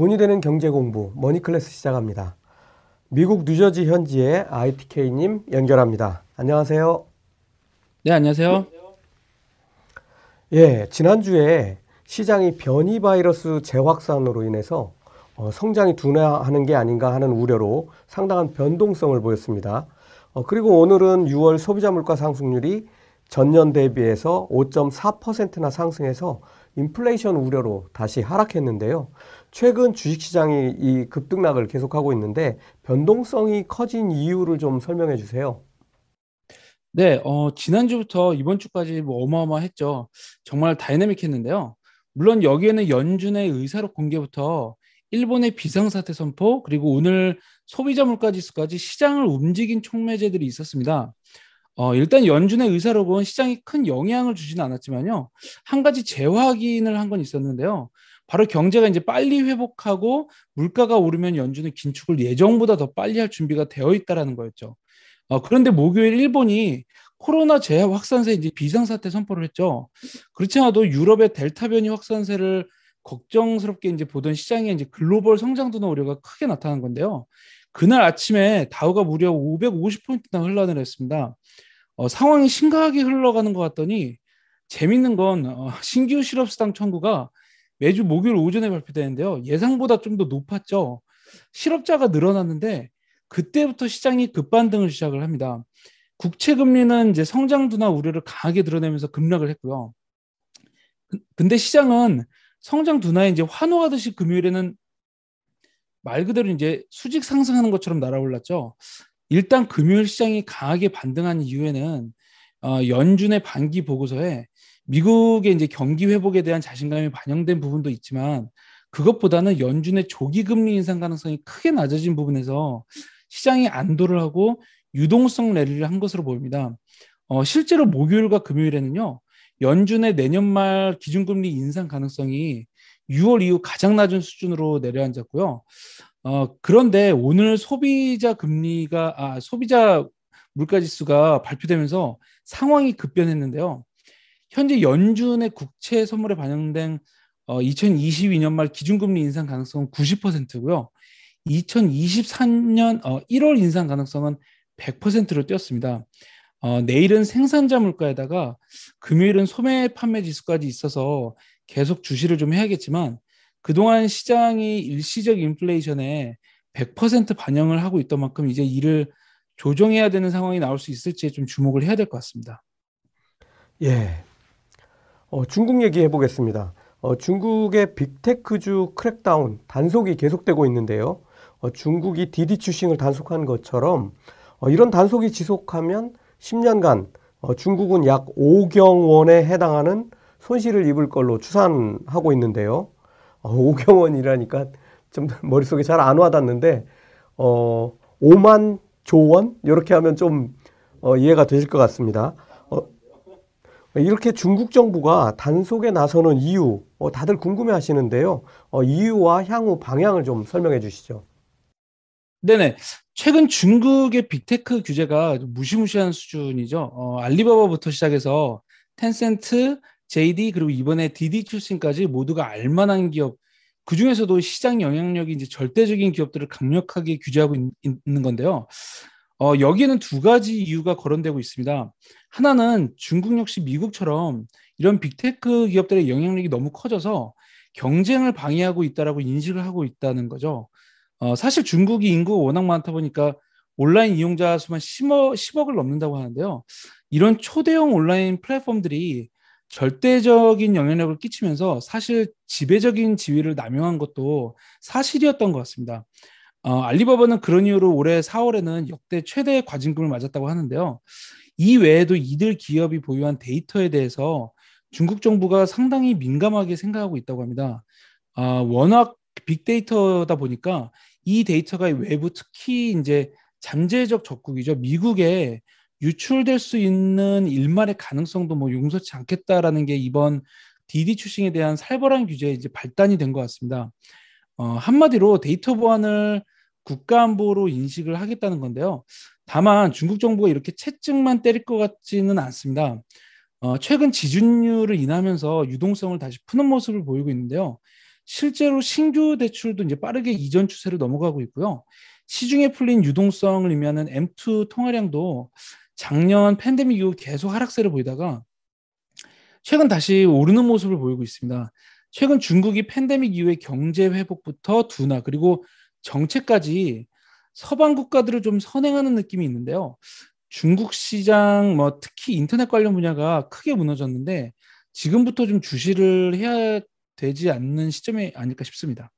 돈이 되는 경제 공부 머니클래스 시작합니다. 미국 뉴저지 현지의 ITK님 연결합니다. 안녕하세요. 네, 안녕하세요. 예, 지난주에 시장이 변이 바이러스 재확산으로 인해서 어, 성장이 둔화하는 게 아닌가 하는 우려로 상당한 변동성을 보였습니다. 어, 그리고 오늘은 6월 소비자 물가 상승률이 전년 대비해서 5.4%나 상승해서 인플레이션 우려로 다시 하락했는데요. 최근 주식시장이 이 급등락을 계속하고 있는데 변동성이 커진 이유를 좀 설명해 주세요. 네, 어, 지난주부터 이번 주까지 뭐 어마어마했죠. 정말 다이내믹했는데요. 물론 여기에는 연준의 의사록 공개부터 일본의 비상사태 선포 그리고 오늘 소비자 물가 지수까지 시장을 움직인 촉매제들이 있었습니다. 어, 일단 연준의 의사록은 시장에 큰 영향을 주지는 않았지만요. 한 가지 재확인을 한 건 있었는데요. 바로 경제가 이제 빨리 회복하고 물가가 오르면 연준은 긴축을 예정보다 더 빨리 할 준비가 되어 있다라는 거였죠. 어, 그런데 목요일 일본이 코로나 재해 확산세 이제 비상사태 선포를 했죠. 그렇지 않아도 유럽의 델타 변이 확산세를 걱정스럽게 이제 보던 시장에 이제 글로벌 성장 둔화 우려가 크게 나타난 건데요. 그날 아침에 다우가 무려 550포인트나 흘러내렸습니다. 어, 상황이 심각하게 흘러가는 것 같더니 재밌는 건 어, 신규 실업수당 청구가 매주 목요일 오전에 발표되는데요. 예상보다 좀 더 높았죠. 실업자가 늘어났는데 그때부터 시장이 급반등을 시작을 합니다. 국채 금리는 이제 성장 둔화 우려를 강하게 드러내면서 급락을 했고요. 근데 시장은 성장 둔화에 이제 환호하듯이 금요일에는 말 그대로 이제 수직 상승하는 것처럼 날아올랐죠. 일단 금요일 시장이 강하게 반등한 이유에는 어, 연준의 반기 보고서에 미국의 이제 경기 회복에 대한 자신감이 반영된 부분도 있지만 그것보다는 연준의 조기 금리 인상 가능성이 크게 낮아진 부분에서 시장이 안도를 하고 유동성 랠리를 한 것으로 보입니다. 어, 실제로 목요일과 금요일에는요 연준의 내년 말 기준금리 인상 가능성이 6월 이후 가장 낮은 수준으로 내려앉았고요. 어, 그런데 오늘 소비자 금리가, 아, 소비자 물가 지수가 발표되면서 상황이 급변했는데요. 현재 연준의 국채 선물에 반영된 어, 2022년 말 기준금리 인상 가능성은 90%고요. 2023년 어, 1월 인상 가능성은 100%로 뛰었습니다. 어, 내일은 생산자 물가에다가 금요일은 소매 판매 지수까지 있어서 계속 주시를 좀 해야겠지만 그동안 시장이 일시적 인플레이션에 100% 반영을 하고 있던 만큼 이제 이를 조정해야 되는 상황이 나올 수 있을지에 좀 주목을 해야 될 것 같습니다. 예. 어, 중국 얘기해 보겠습니다. 어, 중국의 big tech주 crackdown 단속이 계속되고 있는데요. 어, 중국이 디디 추싱을 단속한 것처럼 어, 이런 단속이 지속하면 10년간 어, 중국은 약 5경 원에 해당하는 손실을 입을 걸로 추산하고 있는데요. 어, 5경 원이라니까 좀 머릿속에 잘 안 와닿는데 어, 5만 조 원 이렇게 하면 좀 어, 이해가 되실 것 같습니다. 어, 이렇게 중국 정부가 단속에 나서는 이유 어, 다들 궁금해 하시는데요. 어, 이유와 향후 방향을 좀 설명해 주시죠. 네네. 최근 중국의 big tech 규제가 무시무시한 수준이죠. 어, 알리바바부터 시작해서 텐센트, JD 그리고 이번에 디디추싱까지 모두가 알만한 기업 그 중에서도 시장 영향력이 이제 절대적인 기업들을 강력하게 규제하고 있, 는 건데요. 어, 여기에는 두 가지 이유가 거론되고 있습니다. 하나는 중국 역시 미국처럼 이런 big tech 기업들의 영향력이 너무 커져서 경쟁을 방해하고 있다라고 인식을 하고 있다는 거죠. 어, 사실 중국이 인구가 워낙 많다 보니까 온라인 이용자 수만 10억, 10억을 넘는다고 하는데요. 이런 초대형 온라인 플랫폼들이 절대적인 영향력을 끼치면서 사실 지배적인 지위를 남용한 것도 사실이었던 것 같습니다. 어, 알리바바는 그런 이유로 올해 4월에는 역대 최대의 과징금을 맞았다고 하는데요. 이 외에도 이들 기업이 보유한 데이터에 대해서 중국 정부가 상당히 민감하게 생각하고 있다고 합니다. 아, 워낙 빅데이터다 보니까 이 데이터가 외부 특히 이제 잠재적 적국이죠. 미국에 유출될 수 있는 일말의 가능성도 뭐 용서치 않겠다라는 게 이번 디디 추싱에 대한 살벌한 규제에 이제 발단이 된 것 같습니다. 어, 한마디로 데이터 보안을 국가안보로 인식을 하겠다는 건데요. 다만 중국 정부가 이렇게 채찍만 때릴 것 같지는 않습니다. 어, 최근 지준율을 인하면서 유동성을 다시 푸는 모습을 보이고 있는데요. 실제로 신규 대출도 이제 빠르게 이전 추세로 넘어가고 있고요. 시중에 풀린 유동성을 의미하는 M2 통화량도 작년 팬데믹 이후 계속 하락세를 보이다가 최근 다시 오르는 모습을 보이고 있습니다. 최근 중국이 팬데믹 이후의 경제 회복부터 둔화 그리고 정책까지 서방 국가들을 좀 선행하는 느낌이 있는데요. 중국 시장 뭐 특히 인터넷 관련 분야가 크게 무너졌는데 지금부터 좀 주시를 해야 되지 않는 시점이 아닐까 싶습니다.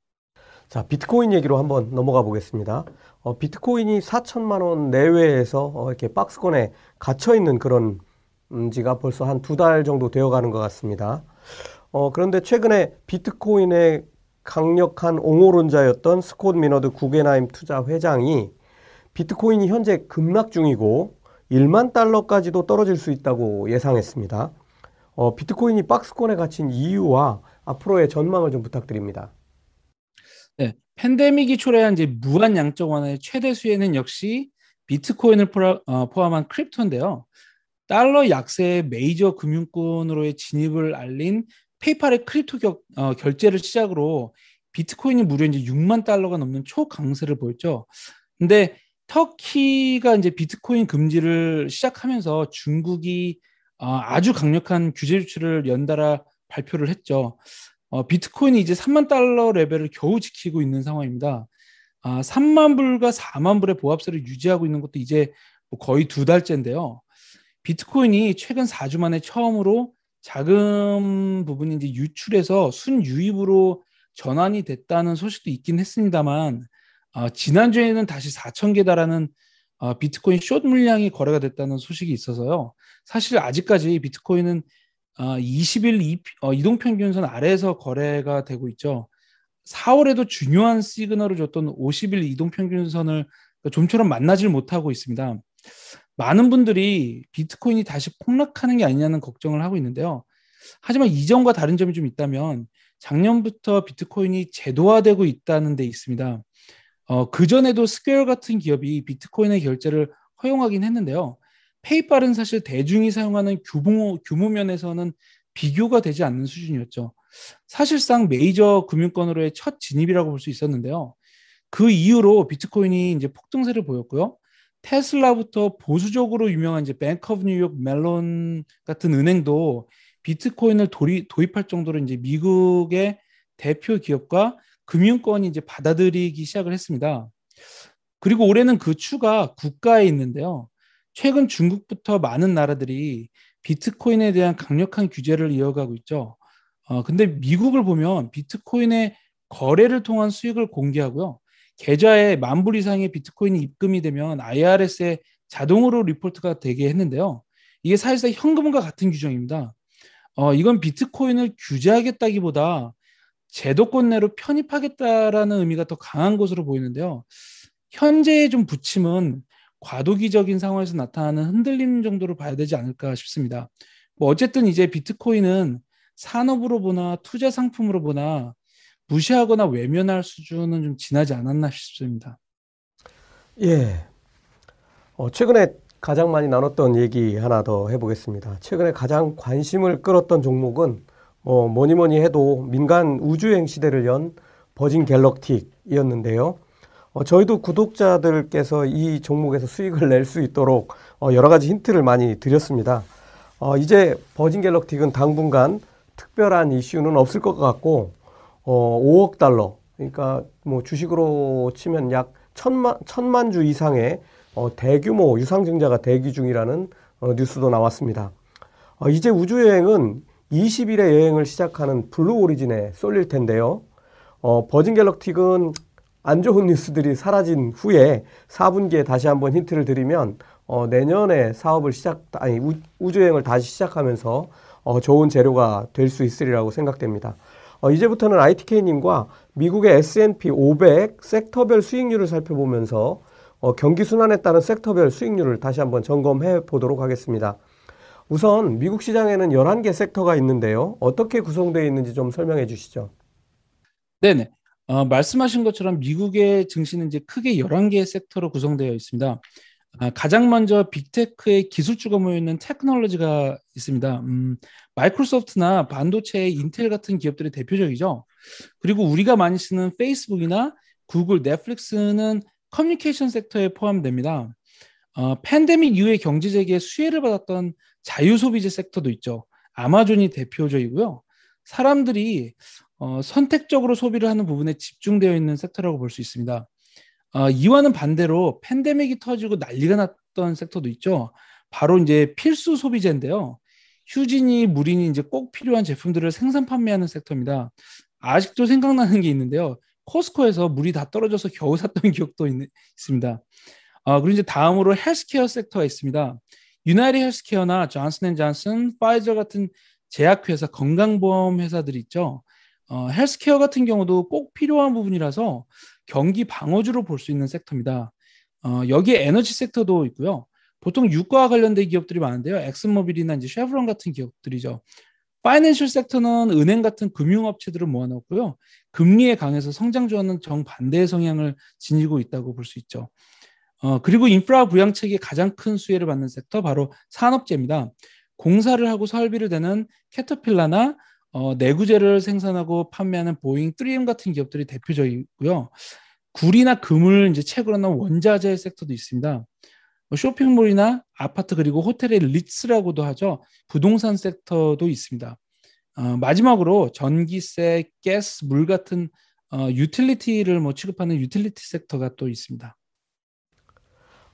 자, 비트코인 얘기로 한번 넘어가 보겠습니다. 어, 비트코인이 4천만 원 내외에서 어, 이렇게 박스권에 갇혀 있는 그런 음, 지가 벌써 한 두 달 정도 되어 가는 것 같습니다. 어, 그런데 최근에 비트코인의 강력한 옹호론자였던 스콧 미너드 구겐하임 투자 회장이 비트코인이 현재 급락 중이고 1만 달러까지도 떨어질 수 있다고 예상했습니다. 어, 비트코인이 박스권에 갇힌 이유와 앞으로의 전망을 좀 부탁드립니다. 네, 팬데믹이 초래한 이제 무한 양적 완화의 최대 수혜는 역시 비트코인을 어, 포함한 crypto인데요. 달러 약세의 메이저 금융권으로의 진입을 알린 페이팔의 crypto 겨, 어, 결제를 시작으로 비트코인이 무려 이제 6만 달러가 넘는 초강세를 보였죠. 근데 터키가 이제 비트코인 금지를 시작하면서 중국이 어, 아주 강력한 규제 조치를 연달아 발표를 했죠. 어, 비트코인이 이제 3만 달러 레벨을 겨우 지키고 있는 상황입니다. 아, 3만 불과 4만 불의 보합세를 유지하고 있는 것도 이제 뭐 거의 두 달째인데요. 비트코인이 최근 4주 만에 처음으로 자금 부분이 이제 유출해서 순유입으로 전환이 됐다는 소식도 있긴 했습니다만 어, 지난주에는 다시 4천 개 달하는 어, 비트코인 숏 물량이 거래가 됐다는 소식이 있어서요. 사실 아직까지 비트코인은 어, 20일 이, 어, 이동평균선 아래에서 거래가 되고 있죠. 4월에도 중요한 시그널을 줬던 50일 이동평균선을 좀처럼 만나질 못하고 있습니다. 많은 분들이 비트코인이 다시 폭락하는 게 아니냐는 걱정을 하고 있는데요. 하지만 이전과 다른 점이 좀 있다면 작년부터 비트코인이 제도화되고 있다는 데 있습니다. 어, 그전에도 스퀘어 같은 기업이 비트코인의 결제를 허용하긴 했는데요. 페이팔은 사실 대중이 사용하는 규모, 규모 면에서는 비교가 되지 않는 수준이었죠. 사실상 메이저 금융권으로의 첫 진입이라고 볼 수 있었는데요. 그 이후로 비트코인이 이제 폭등세를 보였고요. 테슬라부터 보수적으로 유명한 이제 뱅크 오브 뉴욕 멜론 같은 은행도 비트코인을 도리, 도입할 정도로 이제 미국의 대표 기업과 금융권이 이제 받아들이기 시작을 했습니다. 그리고 올해는 그 추가 국가에 있는데요. 최근 중국부터 많은 나라들이 비트코인에 대한 강력한 규제를 이어가고 있죠. 어, 근데 미국을 보면 비트코인의 거래를 통한 수익을 공개하고요. 계좌에 만 불 이상의 비트코인이 입금이 되면 IRS에 자동으로 리포트가 되게 했는데요. 이게 사실상 현금과 같은 규정입니다. 어, 이건 비트코인을 규제하겠다기보다 제도권 내로 편입하겠다라는 의미가 더 강한 것으로 보이는데요. 현재의 좀 부침은 과도기적인 상황에서 나타나는 흔들림 정도로 봐야 되지 않을까 싶습니다. 뭐 어쨌든 이제 비트코인은 산업으로 보나 투자 상품으로 보나 무시하거나 외면할 수준은 좀 지나지 않았나 싶습니다. 예. 어, 최근에 가장 많이 나눴던 얘기 하나 더 해보겠습니다. 최근에 가장 관심을 끌었던 종목은 뭐 뭐니 뭐니 해도 민간 우주행 시대를 연 버진 갤럭틱이었는데요. 어, 저희도 구독자들께서 이 종목에서 수익을 낼 수 있도록 어, 여러 가지 힌트를 많이 드렸습니다. 어, 이제 버진 갤럭틱은 당분간 특별한 이슈는 없을 것 같고 어, 5억 달러 그러니까 뭐 주식으로 치면 약 천만 천만 주 이상의 어, 대규모 유상증자가 대기 중이라는 어, 뉴스도 나왔습니다. 어, 이제 우주 여행은 20일에 여행을 시작하는 블루 오리진에 쏠릴 텐데요. 어, 버진 갤럭틱은 안 좋은 뉴스들이 사라진 후에 4분기에 다시 한번 힌트를 드리면 어, 내년에 사업을 시작 아니 우, 우주여행을 다시 시작하면서 어, 좋은 재료가 될 수 있으리라고 생각됩니다. 어, 이제부터는 ITK님과 미국의 S&P 500 섹터별 수익률을 살펴보면서 어, 경기 순환에 따른 섹터별 수익률을 다시 한번 점검해 보도록 하겠습니다. 우선 미국 시장에는 11개 섹터가 있는데요. 어떻게 구성되어 있는지 좀 설명해 주시죠. 네네. 어, 말씀하신 것처럼 미국의 증시는 이제 크게 11개의 섹터로 구성되어 있습니다. 아, 가장 먼저 빅테크의 기술주가 모여 있는 테크놀로지가 있습니다. 음, 마이크로소프트나 반도체, 인텔 같은 기업들이 대표적이죠. 그리고 우리가 많이 쓰는 페이스북이나 구글, 넷플릭스는 커뮤니케이션 섹터에 포함됩니다. 어, 팬데믹 이후에 경제 재개에 수혜를 받았던 자유소비재 섹터도 있죠. 아마존이 대표적이고요. 사람들이 어, 선택적으로 소비를 하는 부분에 집중되어 있는 섹터라고 볼 수 있습니다. 어, 이와는 반대로 팬데믹이 터지고 난리가 났던 섹터도 있죠. 바로 이제 필수 소비재인데요. 휴진이, 물인이 이제 꼭 필요한 제품들을 생산 판매하는 섹터입니다. 아직도 생각나는 게 있는데요. 코스코에서 물이 다 떨어져서 겨우 샀던 기억도 있, 습니다 어, 그리고 이제 다음으로 헬스케어 섹터가 있습니다. 유나이티드 헬스케어나 존슨 앤 존슨, 파이저 같은 제약회사, 건강보험 회사들 있죠. 어, 헬스케어 같은 경우도 꼭 필요한 부분이라서 경기 방어주로 볼 수 있는 섹터입니다. 어, 여기에 에너지 섹터도 있고요. 보통 유가와 관련된 기업들이 많은데요. 엑슨모빌이나 이제 쉐브론 같은 기업들이죠. financial 섹터는 은행 같은 금융업체들을 모아놓고요. 금리에 강해서 성장주와는 정반대의 성향을 지니고 있다고 볼 수 있죠. 어, 그리고 인프라 부양책의 가장 큰 수혜를 받는 섹터 바로 산업재입니다. 공사를 하고 설비를 대는 캐터필라나 어, 내구재를 생산하고 판매하는 보잉, 3M 같은 기업들이 대표적이고요. 구리나 금을 이제 채굴 하는 원자재 섹터도 있습니다. 뭐 쇼핑몰이나 아파트 그리고 호텔의 리츠라고도 하죠. 부동산 섹터도 있습니다. 어, 마지막으로 전기세, 가스, 물 같은 어, 유틸리티를 뭐 취급하는 유틸리티 섹터가 또 있습니다.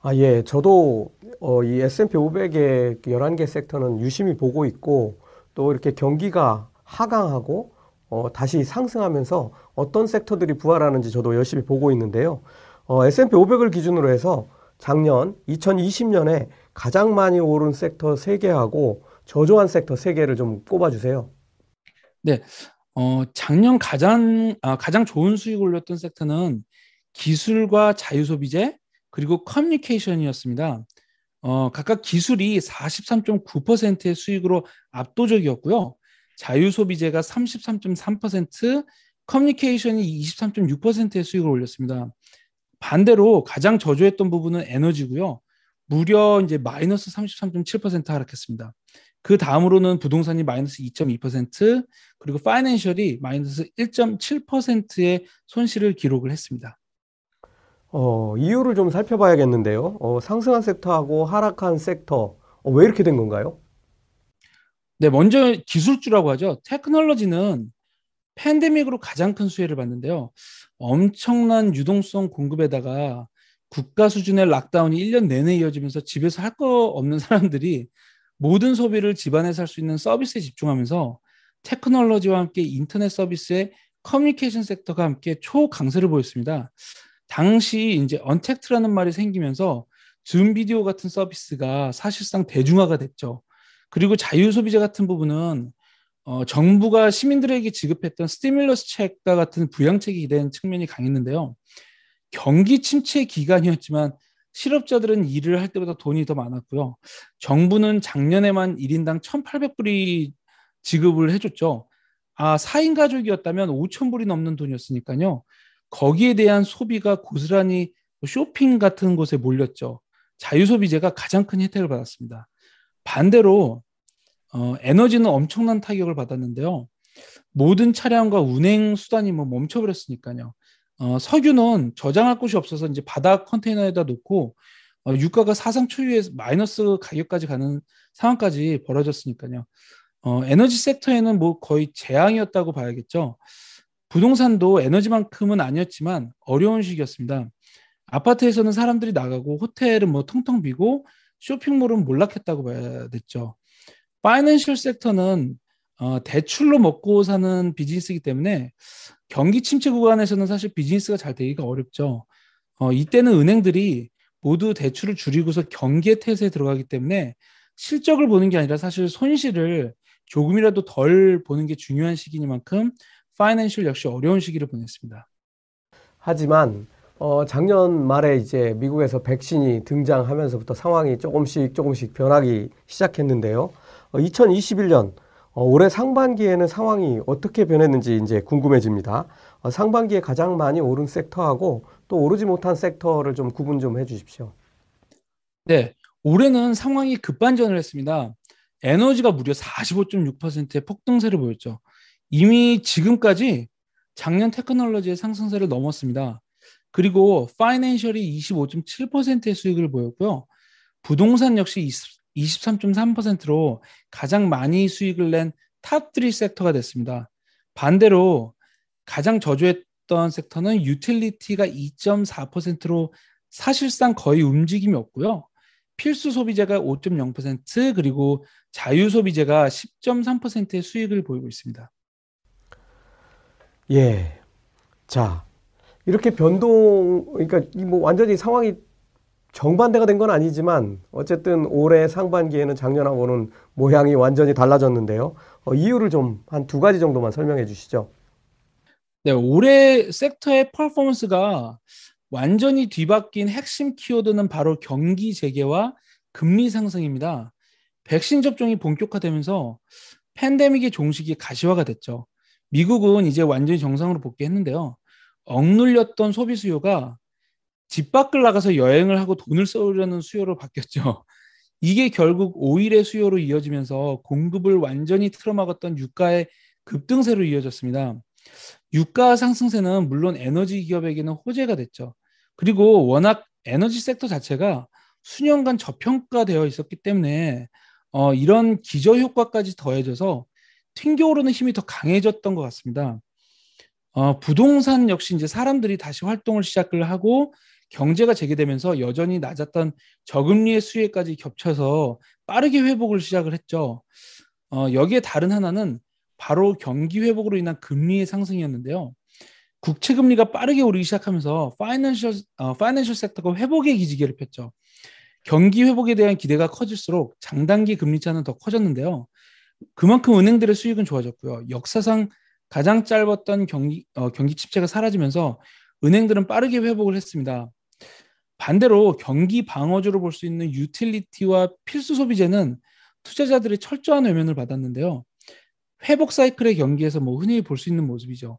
아, 예. 저도 어, 이 S&P 500의 11개 섹터는 유심히 보고 있고 또 이렇게 경기가 하강하고 어, 다시 상승하면서 어떤 섹터들이 부활하는지 저도 열심히 보고 있는데요. 어, S&P 500을 기준으로 해서 작년 2020년에 가장 많이 오른 섹터 3개하고 저조한 섹터 3개를 좀 꼽아주세요. 네, 어, 작년 가장 아, 가장 좋은 수익을 올렸던 섹터는 기술과 자유소비재 그리고 커뮤니케이션이었습니다. 어, 각각 기술이 43.9%의 수익으로 압도적이었고요. 자유소비재가 33.3%, 커뮤니케이션이 23.6%의 수익을 올렸습니다. 반대로 가장 저조했던 부분은 에너지고요. 무려 이제 마이너스 33.7% 하락했습니다. 그 다음으로는 부동산이 마이너스 2.2%, 그리고 파이낸셜이 마이너스 1.7%의 손실을 기록을 했습니다. 어, 이유를 좀 살펴봐야겠는데요. 어, 상승한 섹터하고 하락한 섹터, 어, 왜 이렇게 된 건가요? 네, 먼저 기술주라고 하죠. 테크놀로지는 팬데믹으로 가장 큰 수혜를 받는데요. 엄청난 유동성 공급에다가 국가 수준의 락다운이 1년 내내 이어지면서 집에서 할 거 없는 사람들이 모든 소비를 집안에서 할 수 있는 서비스에 집중하면서 테크놀로지와 함께 인터넷 서비스의 커뮤니케이션 섹터가 함께 초강세를 보였습니다. 당시 이제 언택트라는 말이 생기면서 줌 비디오 같은 서비스가 사실상 대중화가 됐죠. 그리고 자유소비재 같은 부분은 어, 정부가 시민들에게 지급했던 stimulus check과 같은 부양책에 기대는 측면이 강했는데요. 경기 침체 기간이었지만 실업자들은 일을 할 때보다 돈이 더 많았고요. 정부는 작년에만 1인당 1,800불이 지급을 해줬죠. 아, 4인 가족이었다면 5,000불이 넘는 돈이었으니까요. 거기에 대한 소비가 고스란히 쇼핑 같은 곳에 몰렸죠. 자유소비재가 가장 큰 혜택을 받았습니다. 반대로 어, 에너지는 엄청난 타격을 받았는데요. 모든 차량과 운행 수단이 뭐 멈춰버렸으니까요. 어, 석유는 저장할 곳이 없어서 이제 바닥 컨테이너에다 놓고 어, 유가가 사상 초유의 마이너스 가격까지 가는 상황까지 벌어졌으니까요. 어, 에너지 섹터에는 뭐 거의 재앙이었다고 봐야겠죠. 부동산도 에너지만큼은 아니었지만 어려운 시기였습니다. 아파트에서는 사람들이 나가고 호텔은 뭐 텅텅 비고 쇼핑몰은 몰락했다고 봐야 됐죠. 파이낸셜 섹터는 어, 대출로 먹고 사는 비즈니스이기 때문에 경기 침체 구간에서는 사실 비즈니스가 잘 되기가 어렵죠. 어, 이때는 은행들이 모두 대출을 줄이고서 경기의 태세에 들어가기 때문에 실적을 보는 게 아니라 사실 손실을 조금이라도 덜 보는 게 중요한 시기니만큼 파이낸셜 역시 어려운 시기를 보냈습니다. 하지만 어, 작년 말에 이제 미국에서 백신이 등장하면서부터 상황이 조금씩 조금씩 변하기 시작했는데요. 어, 2021년 어, 올해 상반기에는 상황이 어떻게 변했는지 이제 궁금해집니다. 어, 상반기에 가장 많이 오른 섹터하고 또 오르지 못한 섹터를 좀 구분 좀 해주십시오. 네, 올해는 상황이 급반전을 했습니다. 에너지가 무려 45.6%의 폭등세를 보였죠. 이미 지금까지 작년 테크놀로지의 상승세를 넘었습니다. 그리고 파이낸셜이 25.7%의 수익을 보였고요. 부동산 역시 23.3%로 가장 많이 수익을 낸 top3 섹터가 됐습니다. 반대로 가장 저조했던 섹터는 유틸리티가 2.4%로 사실상 거의 움직임이 없고요. 필수 소비재가 5.0% 그리고 자유 소비재가 10.3%의 수익을 보이고 있습니다. 예. 자, 이렇게 변동, 그러니까 뭐 완전히 상황이 정반대가 된 건 아니지만 어쨌든 올해 상반기에는 작년하고는 모양이 완전히 달라졌는데요. 어, 이유를 좀 한 두 가지 정도만 설명해 주시죠. 네, 올해 섹터의 퍼포먼스가 완전히 뒤바뀐 핵심 키워드는 바로 경기 재개와 금리 상승입니다. 백신 접종이 본격화되면서 팬데믹의 종식이 가시화가 됐죠. 미국은 이제 완전히 정상으로 복귀했는데요. 억눌렸던 소비 수요가 집 밖을 나가서 여행을 하고 돈을 써오려는 수요로 바뀌었죠. 이게 결국 오일의 수요로 이어지면서 공급을 완전히 틀어막았던 유가의 급등세로 이어졌습니다. 유가 상승세는 물론 에너지 기업에게는 호재가 됐죠. 그리고 워낙 에너지 섹터 자체가 수년간 저평가되어 있었기 때문에 어, 이런 기저 효과까지 더해져서 튕겨오르는 힘이 더 강해졌던 것 같습니다. 어, 부동산 역시 이제 사람들이 다시 활동을 시작을 하고 경제가 재개되면서 여전히 낮았던 저금리의 수혜까지 겹쳐서 빠르게 회복을 시작을 했죠. 어, 여기에 다른 하나는 바로 경기 회복으로 인한 금리의 상승이었는데요. 국채 금리가 빠르게 오르기 시작하면서 파이낸셜 어, 파이낸셜 섹터가 회복의 기지개를 폈죠. 경기 회복에 대한 기대가 커질수록 장단기 금리 차는 더 커졌는데요. 그만큼 은행들의 수익은 좋아졌고요. 역사상 가장 짧았던 경기 어, 경기 침체가 사라지면서 은행들은 빠르게 회복을 했습니다. 반대로 경기 방어주로 볼 수 있는 유틸리티와 필수 소비재는 투자자들의 철저한 외면을 받았는데요. 회복 사이클의 경기에서 뭐 흔히 볼 수 있는 모습이죠.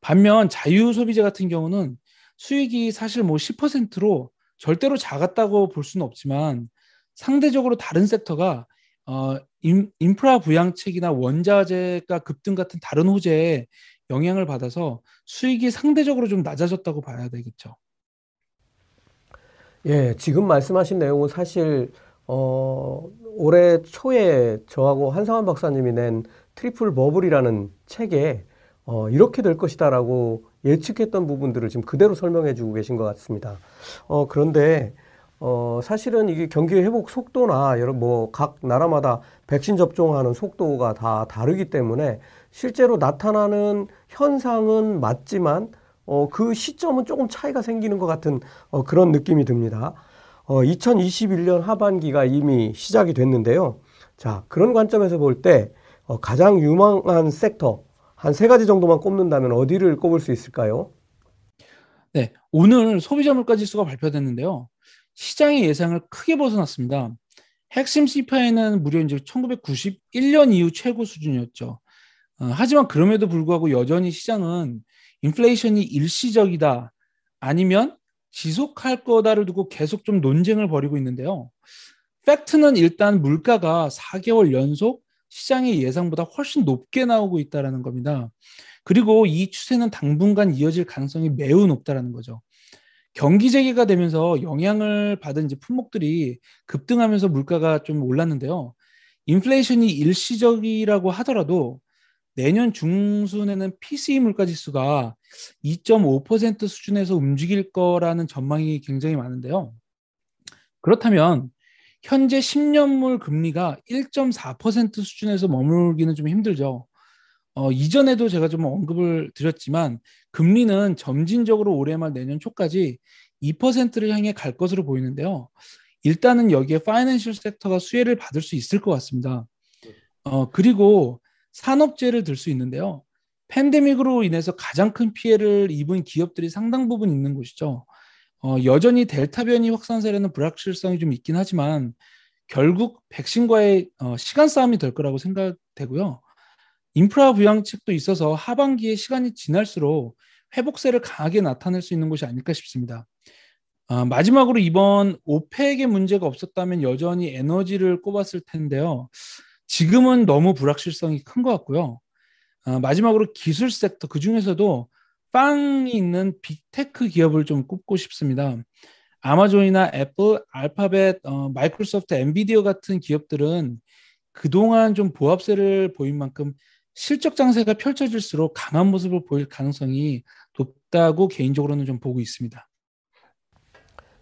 반면 자유 소비재 같은 경우는 수익이 사실 뭐 10%로 절대로 작았다고 볼 수는 없지만 상대적으로 다른 섹터가 어, 인, 인프라 부양책이나 원자재가 급등 같은 다른 호재에 영향을 받아서 수익이 상대적으로 좀 낮아졌다고 봐야 되겠죠. 예, 지금 말씀하신 내용은 사실 어, 올해 초에 저하고 한상환 박사님이 낸 트리플 버블이라는 책에 어, 이렇게 될 것이다라고 예측했던 부분들을 지금 그대로 설명해 주고 계신 것 같습니다. 어, 그런데 어, 사실은 이게 경기 회복 속도나 여러 뭐 각 나라마다 백신 접종하는 속도가 다 다르기 때문에 실제로 나타나는 현상은 맞지만 어, 그 시점은 조금 차이가 생기는 것 같은 어, 그런 느낌이 듭니다. 어, 2021년 하반기가 이미 시작이 됐는데요. 자, 그런 관점에서 볼 때 어, 가장 유망한 섹터 한 세 가지 정도만 꼽는다면 어디를 꼽을 수 있을까요? 네, 오늘 소비자 물가 지수가 발표됐는데요. 시장의 예상을 크게 벗어났습니다. 핵심 CPI는 무려 이제 1991년 이후 최고 수준이었죠. 어, 하지만 그럼에도 불구하고 여전히 시장은 인플레이션이 일시적이다 아니면 지속할 거다를 두고 계속 좀 논쟁을 벌이고 있는데요. 팩트는 일단 물가가 4개월 연속 시장의 예상보다 훨씬 높게 나오고 있다라는 겁니다. 그리고 이 추세는 당분간 이어질 가능성이 매우 높다라는 거죠. 경기 재개가 되면서 영향을 받은 이제 품목들이 급등하면서 물가가 좀 올랐는데요. 인플레이션이 일시적이라고 하더라도 내년 중순에는 PCE 물가 지수가 2.5% 수준에서 움직일 거라는 전망이 굉장히 많은데요. 그렇다면 현재 10년물 금리가 1.4% 수준에서 머물기는 좀 힘들죠. 어, 이전에도 제가 좀 언급을 드렸지만 금리는 점진적으로 올해 말 내년 초까지 2%를 향해 갈 것으로 보이는데요. 일단은 여기에 파이낸셜 섹터가 수혜를 받을 수 있을 것 같습니다. 어, 그리고 산업재를 들 수 있는데요. 팬데믹으로 인해서 가장 큰 피해를 입은 기업들이 상당 부분 있는 곳이죠. 어, 여전히 델타 변이 확산 세례는 불확실성이 좀 있긴 하지만 결국 백신과의 어, 시간 싸움이 될 거라고 생각되고요. 인프라 부양책도 있어서 하반기에 시간이 지날수록 회복세를 강하게 나타낼 수 있는 곳이 아닐까 싶습니다. 아, 마지막으로 이번 오펙의 문제가 없었다면 여전히 에너지를 꼽았을 텐데요. 지금은 너무 불확실성이 큰 것 같고요. 아, 마지막으로 기술 섹터 그 중에서도 FAANG이 있는 빅테크 기업을 좀 꼽고 싶습니다. 아마존이나 애플, 알파벳, 어, 마이크로소프트, 엔비디아 같은 기업들은 그동안 좀 보합세를 보인 만큼 실적 장세가 펼쳐질수록 강한 모습을 보일 가능성이 높다고 개인적으로는 좀 보고 있습니다.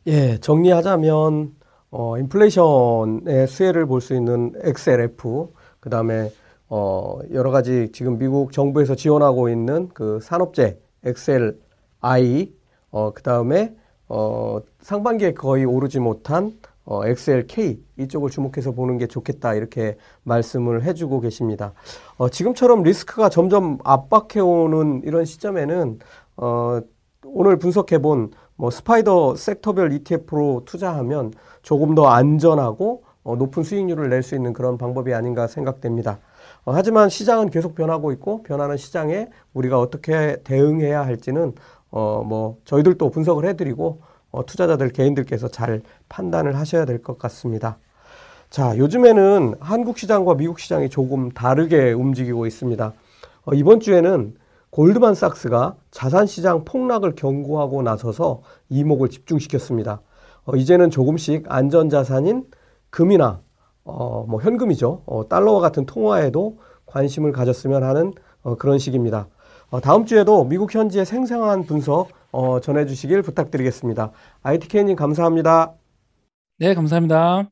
예, 정리하자면 어, 인플레이션의 수혜를 볼 수 있는 XLF, 그 다음에 어, 여러 가지 지금 미국 정부에서 지원하고 있는 그 산업재 XLI, 어, 그 다음에 어, 상반기에 거의 오르지 못한 어, XLK 이쪽을 주목해서 보는 게 좋겠다 이렇게 말씀을 해주고 계십니다. 어, 지금처럼 리스크가 점점 압박해오는 이런 시점에는 어, 오늘 분석해본 뭐 스파이더 섹터별 ETF로 투자하면 조금 더 안전하고 어, 높은 수익률을 낼 수 있는 그런 방법이 아닌가 생각됩니다. 어, 하지만 시장은 계속 변하고 있고 변하는 시장에 우리가 어떻게 대응해야 할지는 어, 뭐 저희들도 분석을 해드리고 어, 투자자들 개인들께서 잘 판단을 하셔야 될 것 같습니다. 자, 요즘에는 한국 시장과 미국 시장이 조금 다르게 움직이고 있습니다. 어, 이번 주에는 골드만삭스가 자산 시장 폭락을 경고하고 나서서 이목을 집중시켰습니다. 어, 이제는 조금씩 안전 자산인 금이나 어, 뭐 현금이죠. 어, 달러와 같은 통화에도 관심을 가졌으면 하는 어, 그런 식입니다. 어, 다음 주에도 미국 현지의 생생한 분석 어, 전해주시길 부탁드리겠습니다. ITK님 감사합니다. 네, 감사합니다.